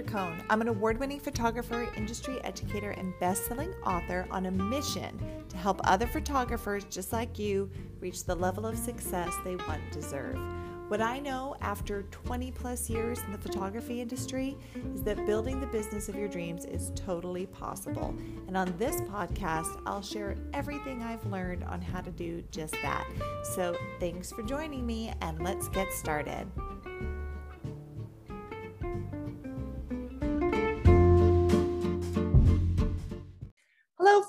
Coan. I'm an award winning photographer, industry educator, and best selling author on a mission to help other photographers just like you reach the level of success they want deserve. What I know after 20 plus years in the photography industry is that building the business of your dreams is totally possible. And on this podcast, I'll share everything I've learned on how to do just that. So thanks for joining me, and let's get started.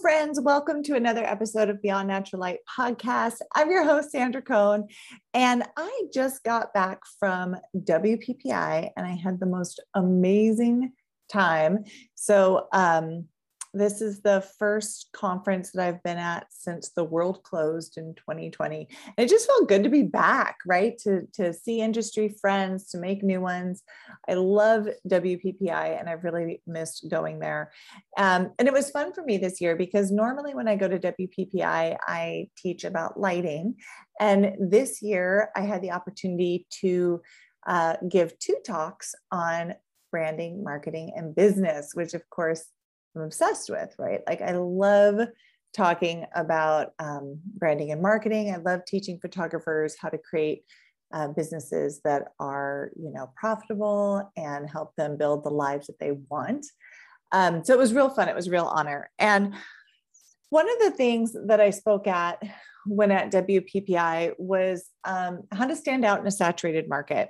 Friends. Welcome to another episode of Beyond Natural Light podcast. I'm your host, Sandra Coan, and I just got back from WPPI and I had the most amazing time. So, um, this is the first conference that I've been at since the world closed in 2020. And it just felt good to be back, right? To, to see industry friends, to make new ones. I love WPPI and I've really missed going there. Um, and it was fun for me this year because normally when I go to WPPI, I teach about lighting. And this year I had the opportunity to uh, give two talks on branding, marketing, and business, which of course I'm obsessed with, right? Like I love talking about um, branding and marketing. I love teaching photographers how to create uh, businesses that are, you know, profitable and help them build the lives that they want. Um, so it was real fun. It was real honor. And one of the things that I spoke at when at WPPI was um, how to stand out in a saturated market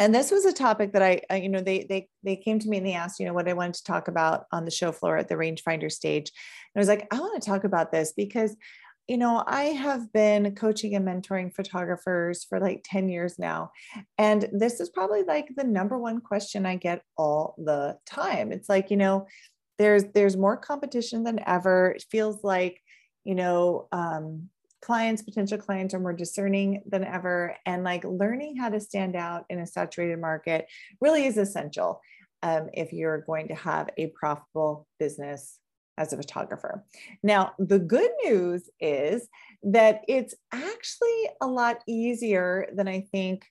and this was a topic that I, you know, they they they came to me and they asked, you know, what I wanted to talk about on the show floor at the rangefinder stage. And I was like, I want to talk about this because, you know, I have been coaching and mentoring photographers for like 10 years now. And this is probably like the number one question I get all the time. It's like, you know, there's there's more competition than ever. It feels like, you know, um, clients, potential clients are more discerning than ever. And like learning how to stand out in a saturated market really is essential um, if you're going to have a profitable business as a photographer. Now, the good news is that it's actually a lot easier than I think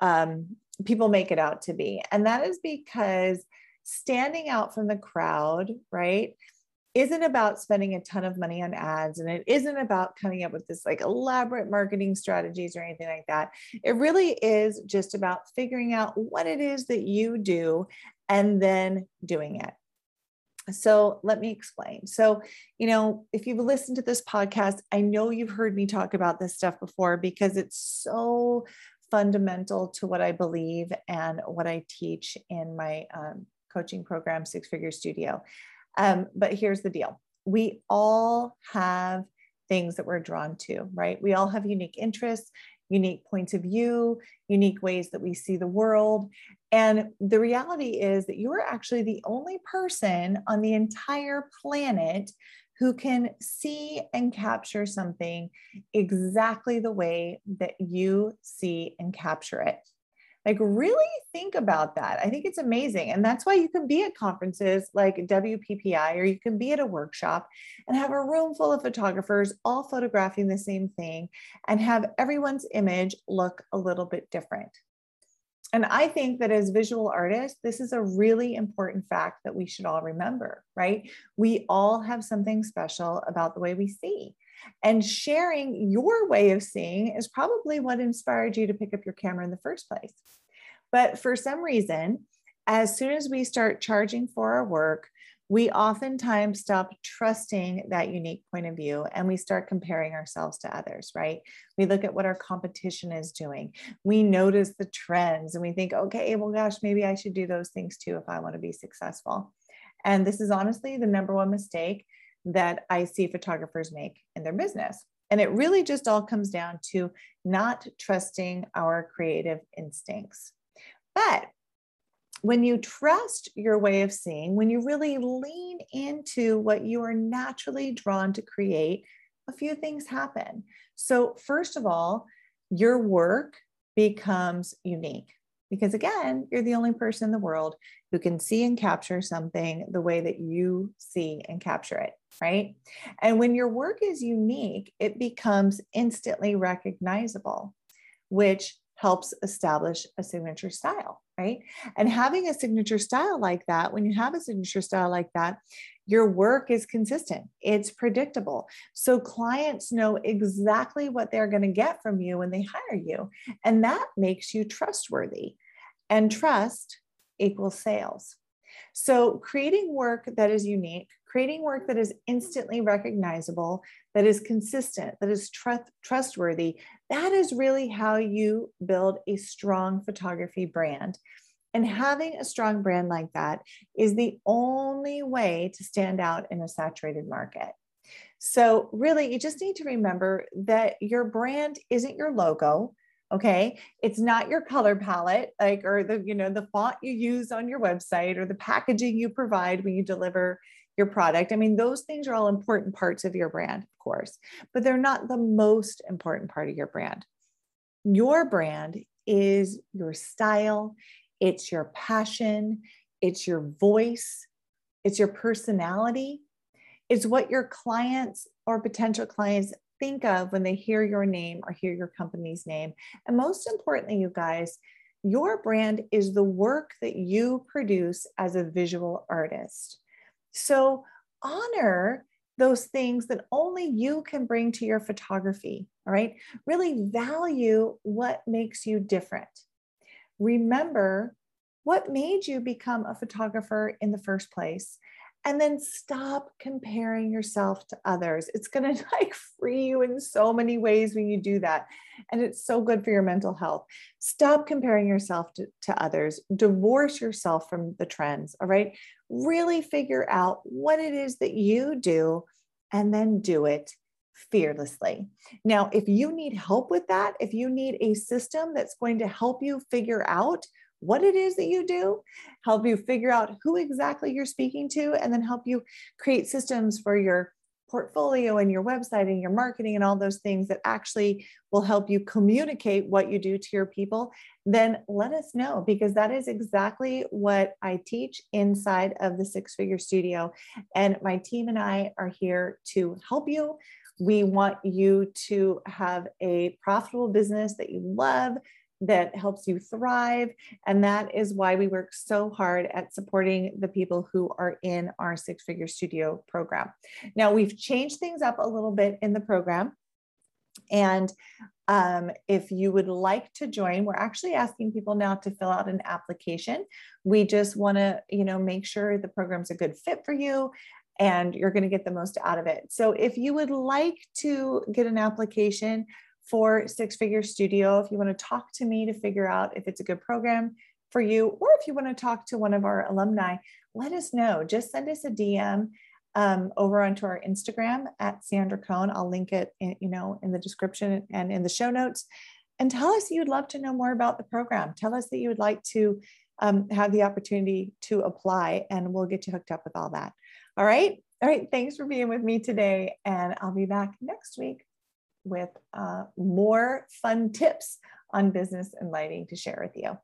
um, people make it out to be. And that is because standing out from the crowd, right? Isn't about spending a ton of money on ads and it isn't about coming up with this like elaborate marketing strategies or anything like that. It really is just about figuring out what it is that you do and then doing it. So let me explain. So, you know, if you've listened to this podcast, I know you've heard me talk about this stuff before because it's so fundamental to what I believe and what I teach in my um, coaching program, Six Figure Studio. Um, but here's the deal we all have things that we're drawn to, right? We all have unique interests, unique points of view, unique ways that we see the world. And the reality is that you're actually the only person on the entire planet who can see and capture something exactly the way that you see and capture it. Like, really think about that. I think it's amazing. And that's why you can be at conferences like WPPI or you can be at a workshop and have a room full of photographers all photographing the same thing and have everyone's image look a little bit different. And I think that as visual artists, this is a really important fact that we should all remember, right? We all have something special about the way we see. And sharing your way of seeing is probably what inspired you to pick up your camera in the first place. But for some reason, as soon as we start charging for our work, we oftentimes stop trusting that unique point of view and we start comparing ourselves to others, right? We look at what our competition is doing. We notice the trends and we think, okay, well, gosh, maybe I should do those things too if I want to be successful. And this is honestly the number one mistake that I see photographers make in their business. And it really just all comes down to not trusting our creative instincts. But when you trust your way of seeing, when you really lean into what you are naturally drawn to create, a few things happen. So, first of all, your work becomes unique because, again, you're the only person in the world who can see and capture something the way that you see and capture it, right? And when your work is unique, it becomes instantly recognizable, which helps establish a signature style, right? And having a signature style like that, when you have a signature style like that, your work is consistent, it's predictable. So clients know exactly what they're going to get from you when they hire you. And that makes you trustworthy. And trust equals sales. So, creating work that is unique, creating work that is instantly recognizable, that is consistent, that is trust, trustworthy, that is really how you build a strong photography brand. And having a strong brand like that is the only way to stand out in a saturated market. So, really, you just need to remember that your brand isn't your logo okay it's not your color palette like or the you know the font you use on your website or the packaging you provide when you deliver your product i mean those things are all important parts of your brand of course but they're not the most important part of your brand your brand is your style it's your passion it's your voice it's your personality it's what your clients or potential clients think of when they hear your name or hear your company's name. And most importantly, you guys, your brand is the work that you produce as a visual artist. So honor those things that only you can bring to your photography. All right. Really value what makes you different. Remember what made you become a photographer in the first place and then stop comparing yourself to others. It's going to like free you in so many ways when you do that and it's so good for your mental health. Stop comparing yourself to, to others. Divorce yourself from the trends all right? Really figure out what it is that you do and then do it fearlessly. Now, if you need help with that, if you need a system that's going to help you figure out what it is that you do, help you figure out who exactly you're speaking to, and then help you create systems for your portfolio and your website and your marketing and all those things that actually will help you communicate what you do to your people, then let us know because that is exactly what I teach inside of the Six Figure Studio. And my team and I are here to help you. We want you to have a profitable business that you love, that helps you thrive. And that is why we work so hard at supporting the people who are in our six figure studio program. Now, we've changed things up a little bit in the program. And um, if you would like to join, we're actually asking people now to fill out an application. We just want to, you know, make sure the program's a good fit for you and you're going to get the most out of it. So if you would like to get an application, for Six Figure Studio. If you want to talk to me to figure out if it's a good program for you, or if you want to talk to one of our alumni, let us know. Just send us a DM um, over onto our Instagram at Sandra Coan. I'll link it, in, you know, in the description and in the show notes. And tell us you'd love to know more about the program. Tell us that you would like to um, have the opportunity to apply, and we'll get you hooked up with all that. All right. All right. Thanks for being with me today. And I'll be back next week with uh, more fun tips on business and lighting to share with you.